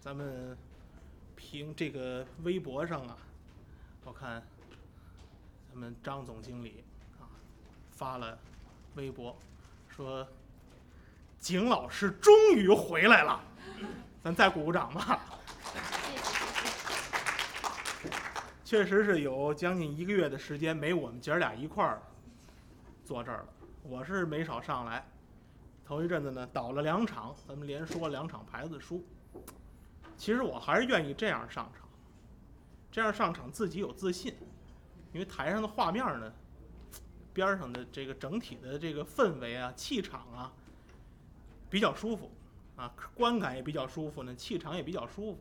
咱们凭这个微博上啊，我看咱们张总经理啊发了微博，说景老师终于回来了，咱再鼓鼓掌吧。确实是有将近一个月的时间没我们姐儿俩一块儿坐这儿了，我是没少上来。头一阵子呢，倒了两场，咱们连说两场牌子书。其实我还是愿意这样上场，这样上场自己有自信，因为台上的画面呢，边上的这个整体的这个氛围啊、气场啊，比较舒服啊，观感也比较舒服呢，气场也比较舒服，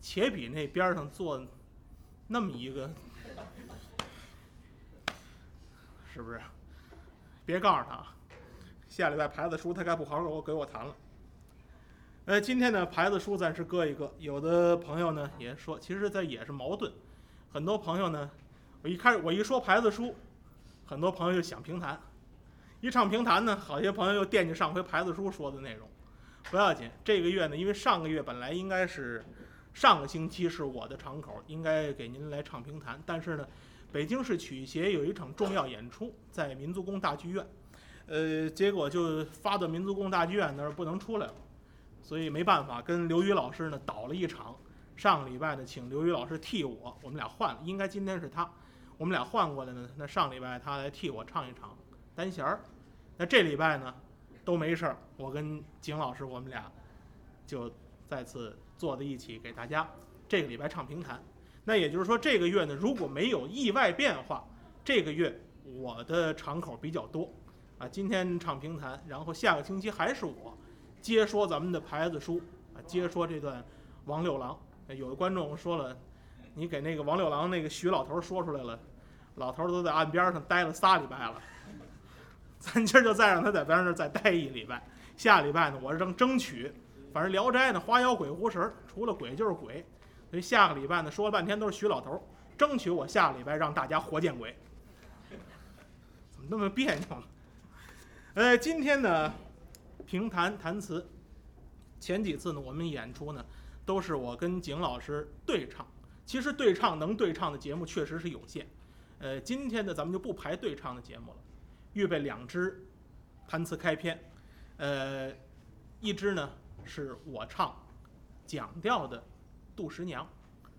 且比那边上坐那么一个，是不是？别告诉他，下礼拜牌子书他该不好好给我给我谈了。呃，今天呢牌子书暂时搁一搁，有的朋友呢也说，其实这也是矛盾。很多朋友呢，我一开始我一说牌子书，很多朋友就想评弹，一唱评弹呢，好些朋友又惦记上回牌子书说的内容。不要紧，这个月呢，因为上个月本来应该是上个星期是我的场口，应该给您来唱评弹，但是呢，北京市曲协有一场重要演出在民族宫大剧院，呃，结果就发到民族宫大剧院那儿不能出来了。所以没办法，跟刘宇老师呢倒了一场。上个礼拜呢，请刘宇老师替我，我们俩换了，应该今天是他，我们俩换过来呢。那上礼拜他来替我唱一场单弦儿，那这礼拜呢都没事儿，我跟景老师我们俩就再次坐在一起给大家这个礼拜唱评弹。那也就是说，这个月呢如果没有意外变化，这个月我的场口比较多啊。今天唱评弹，然后下个星期还是我。接说咱们的牌子书啊，接说这段王六郎。有的观众说了，你给那个王六郎那个徐老头说出来了，老头都在岸边上待了仨礼拜了，咱今儿就再让他在边上再待一礼拜。下礼拜呢，我争争取，反正《聊斋》呢花妖鬼狐神，除了鬼就是鬼，所以下个礼拜呢说了半天都是徐老头，争取我下个礼拜让大家活见鬼。怎么那么别扭呢？呃，今天呢？评弹弹词，前几次呢，我们演出呢，都是我跟景老师对唱。其实对唱能对唱的节目确实是有限，呃，今天呢，咱们就不排对唱的节目了，预备两支弹词开篇，呃，一支呢是我唱讲调的《杜十娘》，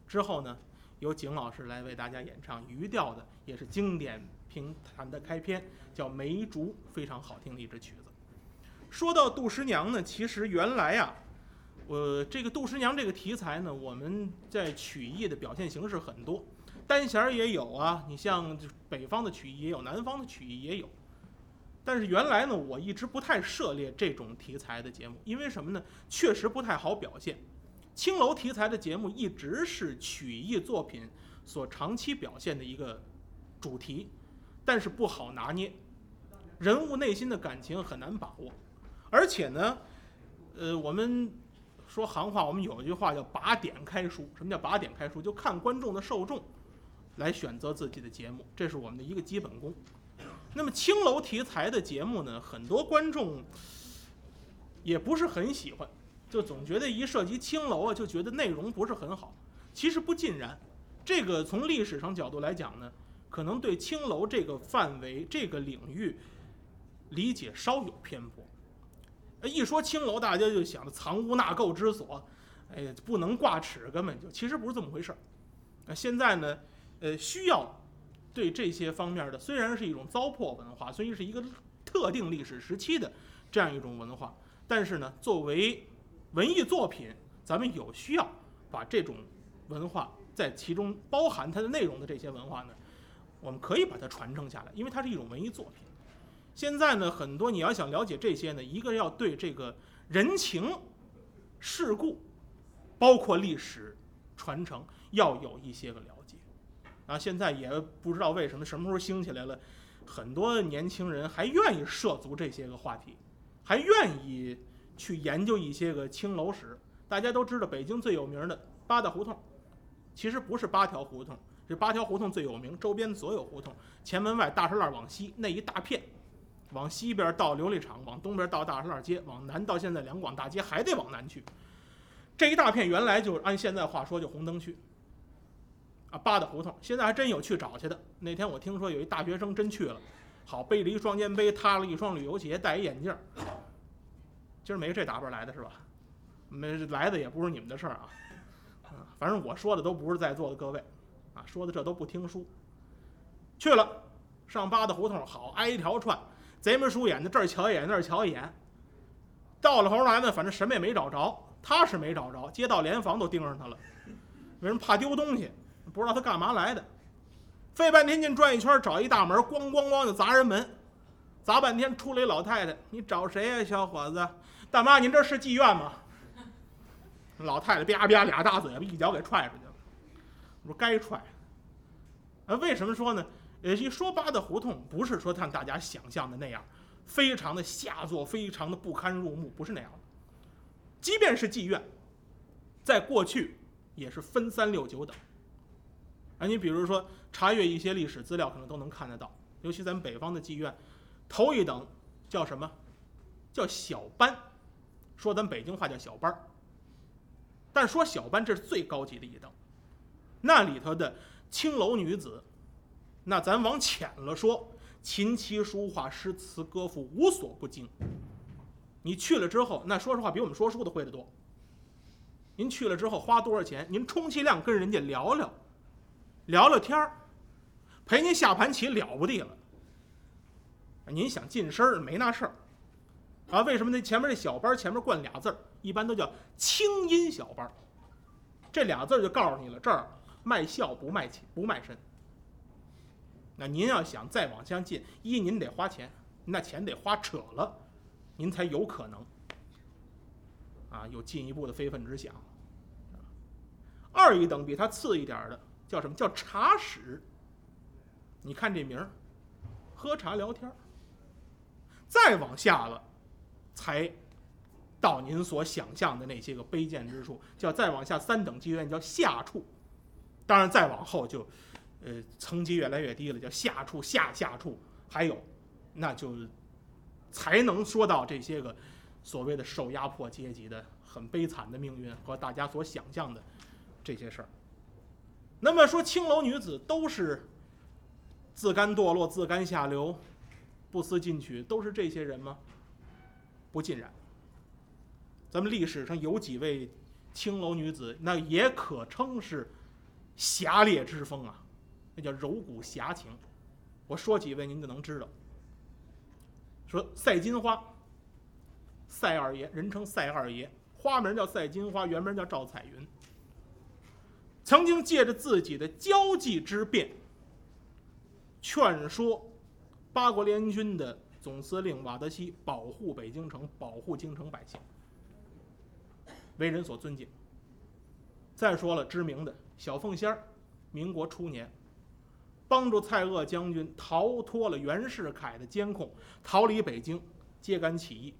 之后呢，由景老师来为大家演唱余调的，也是经典评弹的开篇，叫《梅竹》，非常好听的一支曲子。说到杜十娘呢，其实原来呀，我这个杜十娘这个题材呢，我们在曲艺的表现形式很多，单弦儿也有啊，你像北方的曲艺也有，南方的曲艺也有。但是原来呢，我一直不太涉猎这种题材的节目，因为什么呢？确实不太好表现。青楼题材的节目一直是曲艺作品所长期表现的一个主题，但是不好拿捏，人物内心的感情很难把握。而且呢，呃，我们说行话，我们有一句话叫“拔点开书”。什么叫“拔点开书”？就看观众的受众来选择自己的节目，这是我们的一个基本功。那么青楼题材的节目呢，很多观众也不是很喜欢，就总觉得一涉及青楼啊，就觉得内容不是很好。其实不尽然，这个从历史上角度来讲呢，可能对青楼这个范围、这个领域理解稍有偏颇。一说青楼，大家就想着藏污纳垢之所，哎，不能挂齿，根本就其实不是这么回事儿。那现在呢，呃，需要对这些方面的，虽然是一种糟粕文化，虽然是一个特定历史时期的这样一种文化，但是呢，作为文艺作品，咱们有需要把这种文化在其中包含它的内容的这些文化呢，我们可以把它传承下来，因为它是一种文艺作品。现在呢，很多你要想了解这些呢，一个要对这个人情世故，包括历史传承，要有一些个了解。啊，现在也不知道为什么什么时候兴起来了，很多年轻人还愿意涉足这些个话题，还愿意去研究一些个青楼史。大家都知道，北京最有名的八大胡同，其实不是八条胡同，这八条胡同最有名，周边所有胡同，前门外大栅栏往西那一大片。往西边到琉璃厂，往东边到大栅栏街，往南到现在两广大街，还得往南去。这一大片原来就按现在话说就红灯区，啊，八大胡同，现在还真有去找去的。那天我听说有一大学生真去了，好背了一双肩背，踏了一双旅游鞋，戴一眼镜。今儿没这打扮来的是吧？没来的也不是你们的事儿，啊，反正我说的都不是在座的各位，啊，说的这都不听书。去了，上八大胡同，好挨一条串，贼眉鼠眼的，这儿瞧一眼，那儿瞧一眼。到了后来呢，反正什么也没找着，他是没找着，街道联防都盯上他了，为什么怕丢东西？不知道他干嘛来的，费半天劲转一圈，找一大门，咣咣咣就砸人门，砸半天出来一老太太，你找谁呀，小伙子？大妈，您这是妓院吗？老太太吧吧俩大嘴巴，一脚给踹出去了。我说该踹。啊，为什么说呢？呃，一说八大胡同，不是说像大家想象的那样。非常的下作，非常的不堪入目，不是那样的。即便是妓院，在过去也是分三六九等。啊，你比如说查阅一些历史资料，可能都能看得到。尤其咱们北方的妓院，头一等叫什么？叫小班，说咱北京话叫小班儿。但说小班，这是最高级的一等。那里头的青楼女子，那咱往浅了说。琴棋书画诗词歌赋无所不精。你去了之后，那说实话比我们说书的会的多。您去了之后花多少钱？您充其量跟人家聊聊，聊聊天儿，陪您下盘棋了不地了。您想近身儿没那事儿，啊？为什么那前面这小班前面冠俩字儿，一般都叫清音小班这俩字就告诉你了，这儿卖笑不卖情不卖身。那您要想再往下进，一您得花钱，那钱得花扯了，您才有可能啊有进一步的非分之想。二一等比它次一点的叫什么叫茶室？你看这名儿，喝茶聊天儿再往下了，才到您所想象的那些个卑贱之处，叫再往下三等妓院叫下处，当然再往后就。呃，层级越来越低了，叫下处、下下处，还有，那就才能说到这些个所谓的受压迫阶级的很悲惨的命运和大家所想象的这些事儿。那么说青楼女子都是自甘堕落、自甘下流、不思进取，都是这些人吗？不尽然。咱们历史上有几位青楼女子，那也可称是侠烈之风啊。那叫柔骨侠情，我说几位您就能知道。说赛金花，赛二爷，人称赛二爷，花名叫赛金花，原名叫赵彩云。曾经借着自己的交际之便，劝说八国联军的总司令瓦德西保护北京城，保护京城百姓，为人所尊敬。再说了，知名的小凤仙儿，民国初年。帮助蔡锷将军逃脱了袁世凯的监控，逃离北京，揭竿起义，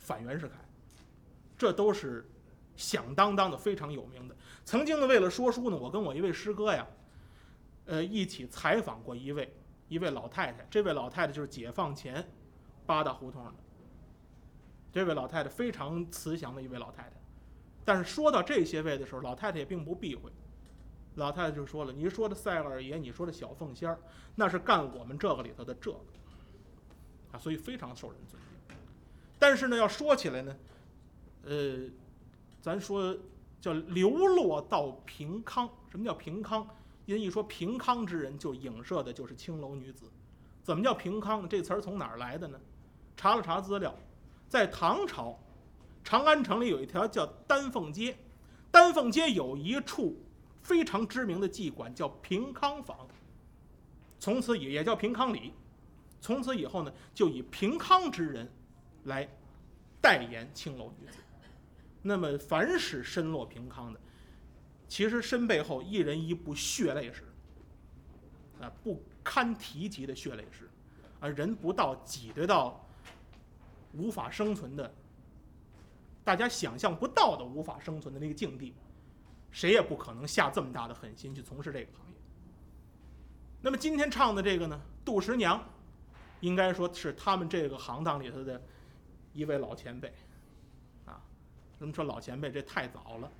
反袁世凯，这都是响当当的非常有名的。曾经呢，为了说书呢，我跟我一位师哥呀，呃，一起采访过一位一位老太太。这位老太太就是解放前八大胡同的。这位老太太非常慈祥的一位老太太，但是说到这些位的时候，老太太也并不避讳。老太太就说了：“你说的赛二爷，你说的小凤仙儿，那是干我们这个里头的这个啊，所以非常受人尊敬。但是呢，要说起来呢，呃，咱说叫流落到平康。什么叫平康？因一说平康之人，就影射的就是青楼女子。怎么叫平康？这词儿从哪儿来的呢？查了查资料，在唐朝，长安城里有一条叫丹凤街，丹凤街有一处。非常知名的妓馆叫平康坊，从此也也叫平康里，从此以后呢，就以平康之人来代言青楼女子。那么，凡是身落平康的，其实身背后一人一部血泪史，啊，不堪提及的血泪史，啊，人不到挤得到无法生存的，大家想象不到的无法生存的那个境地。谁也不可能下这么大的狠心去从事这个行业。那么今天唱的这个呢，杜十娘，应该说是他们这个行当里头的一位老前辈，啊，人们说老前辈这太早了，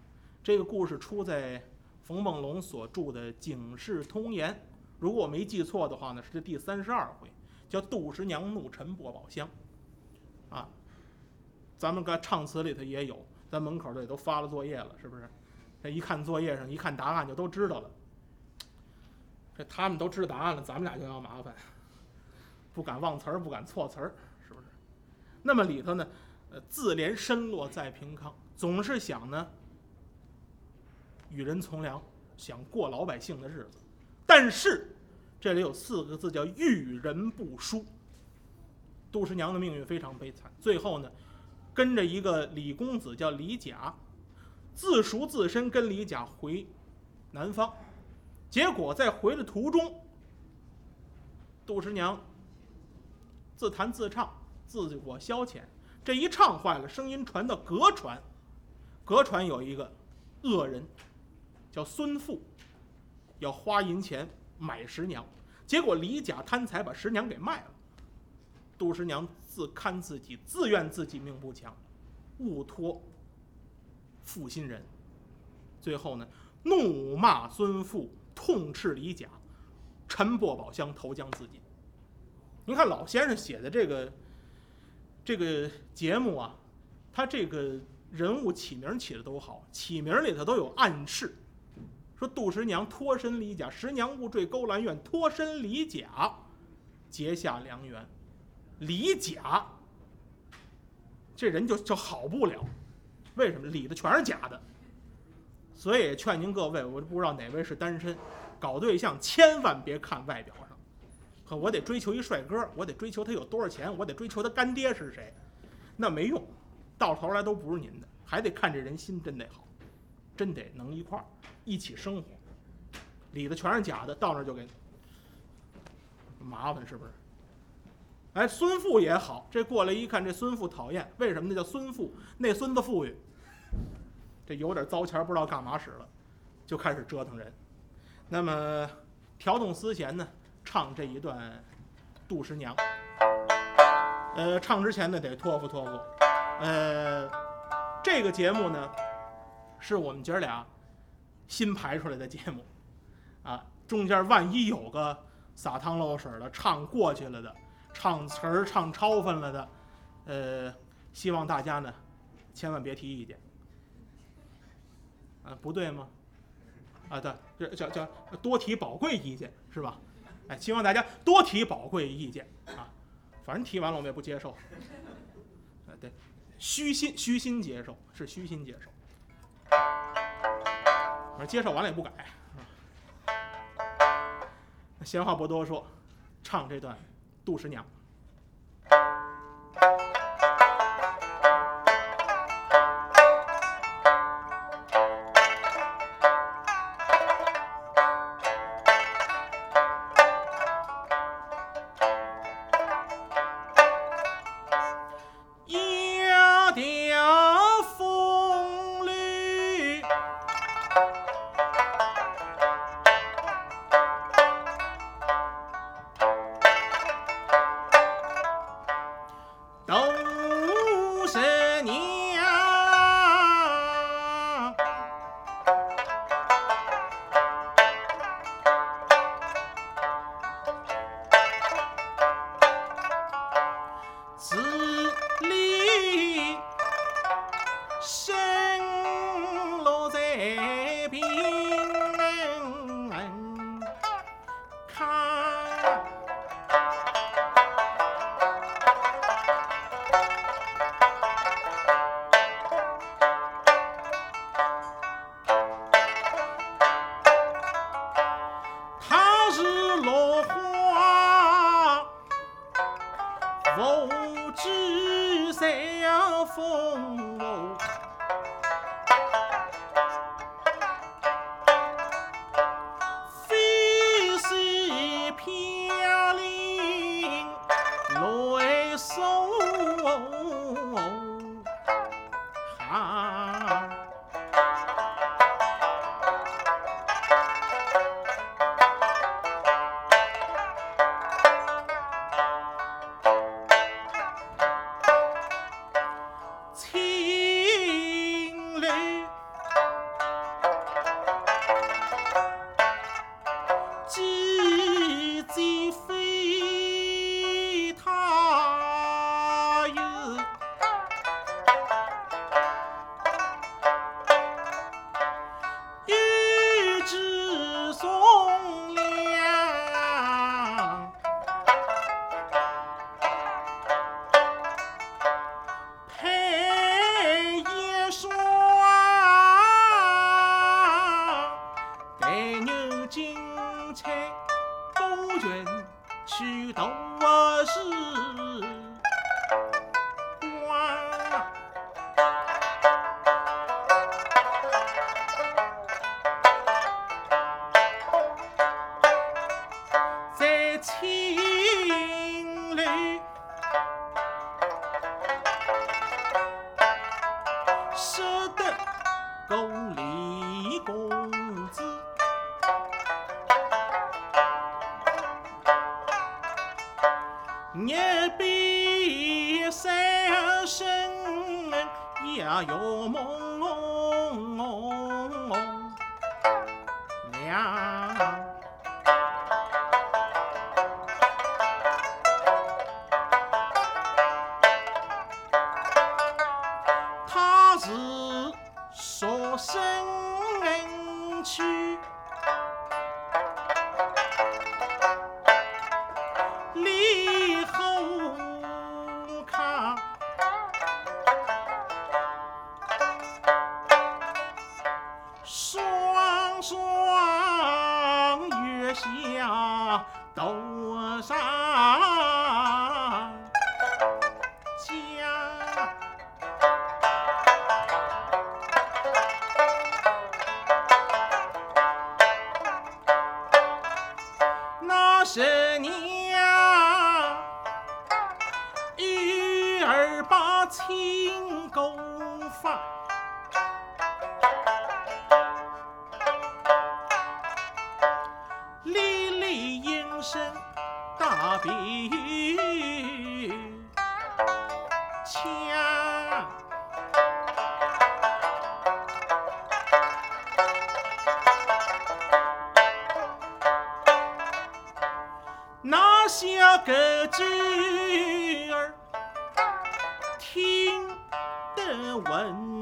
这个故事出在冯梦龙所著的《警世通言》，如果我没记错的话呢，是这第三十二回，叫杜十娘怒沉薄宝箱，啊，咱们个唱词里头也有，咱门口这也都发了作业了，是不是？这一看作业上一看答案就都知道了。这他们都知道答案了，咱们俩就要麻烦，不敢忘词儿，不敢错词儿，是不是？那么里头呢，呃，自怜身落在平康，总是想呢，与人从良，想过老百姓的日子。但是这里有四个字叫遇人不淑。杜十娘的命运非常悲惨，最后呢，跟着一个李公子叫李甲，自赎自身，跟李甲回南方。结果在回的途中，杜十娘自弹自唱，自我消遣。这一唱坏了，声音传到隔船，隔船有一个恶人，叫孙富，要花银钱买十娘。结果李甲贪财，把十娘给卖了。杜十娘自堪自己，自怨自己命不强，误托负心人。最后呢，怒骂孙富。痛斥李甲，沉破宝箱，投江自尽。您看老先生写的这个这个节目啊，他这个人物起名起的都好，起名里头都有暗示。说杜十娘脱身李甲，十娘误坠勾栏院，脱身李甲，结下良缘。李甲这人就就好不了，为什么？里头全是假的。所以劝您各位，我不知道哪位是单身，搞对象千万别看外表上，可，我得追求一帅哥，我得追求他有多少钱，我得追求他干爹是谁，那没用，到头来都不是您的，还得看这人心真得好，真得能一块儿一起生活，里头全是假的，到那就给麻烦，是不是？哎，孙富也好，这过来一看，这孙富讨厌，为什么呢？叫孙富，那孙子富裕。这有点糟钱，不知道干嘛使了，就开始折腾人。那么调动丝弦呢，唱这一段《杜十娘》。呃，唱之前呢得托付托付。呃，这个节目呢，是我们姐儿俩新排出来的节目，啊，中间万一有个撒汤漏水的、唱过去了的、唱词儿唱超分了的，呃，希望大家呢千万别提意见。啊，不对吗？啊，对，这叫叫多提宝贵意见是吧？哎，希望大家多提宝贵意见啊，反正提完了我们也不接受。啊，对，虚心虚心接受是虚心接受，反正接受完了也不改。那闲话不多说，唱这段《杜十娘》。guarantee 下斗上闻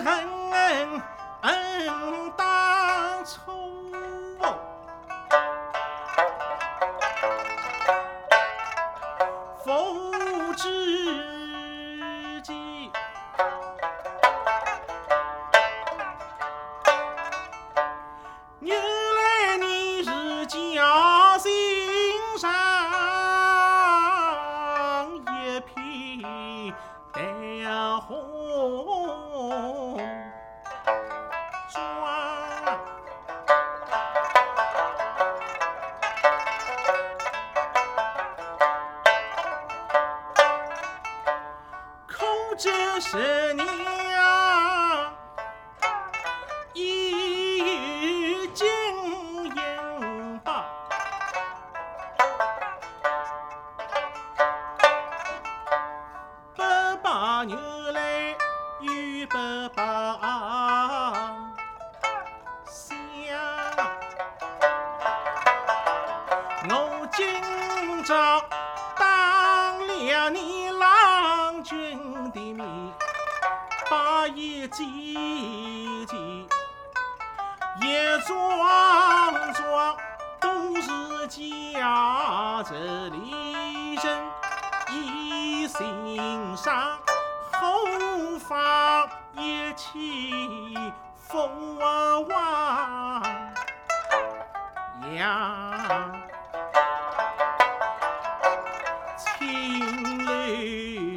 这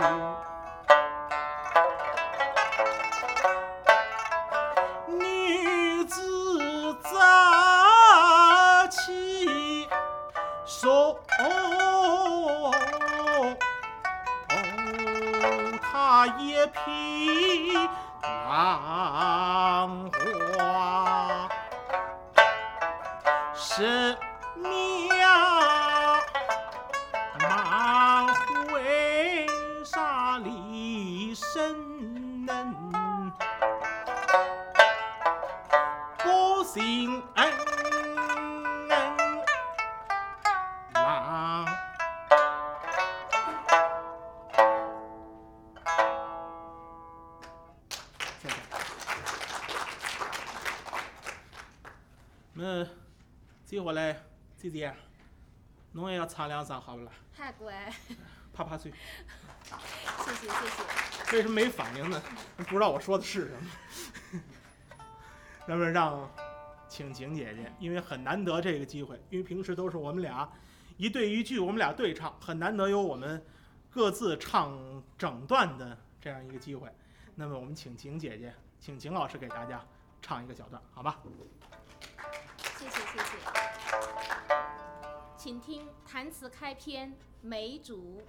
流。来，姐姐，侬也要唱两声好不啦？太乖，啪啪碎。谢谢谢谢。为什么没反应呢？不知道我说的是什么。那么让请景姐姐，因为很难得这个机会，因为平时都是我们俩一对一句，我们俩对唱，很难得有我们各自唱整段的这样一个机会。那么我们请景姐姐，请景老师给大家唱一个小段，好吧？谢谢谢谢。请听弹词开篇《梅竹》。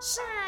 是。啊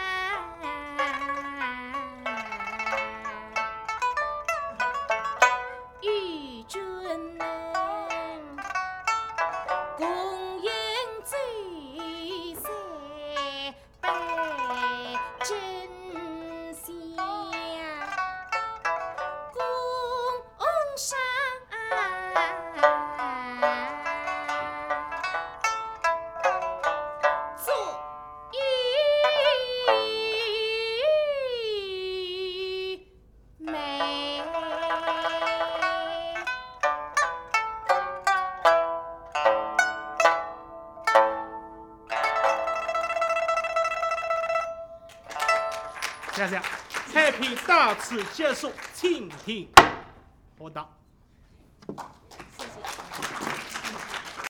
大家，happy，到此结束，请听。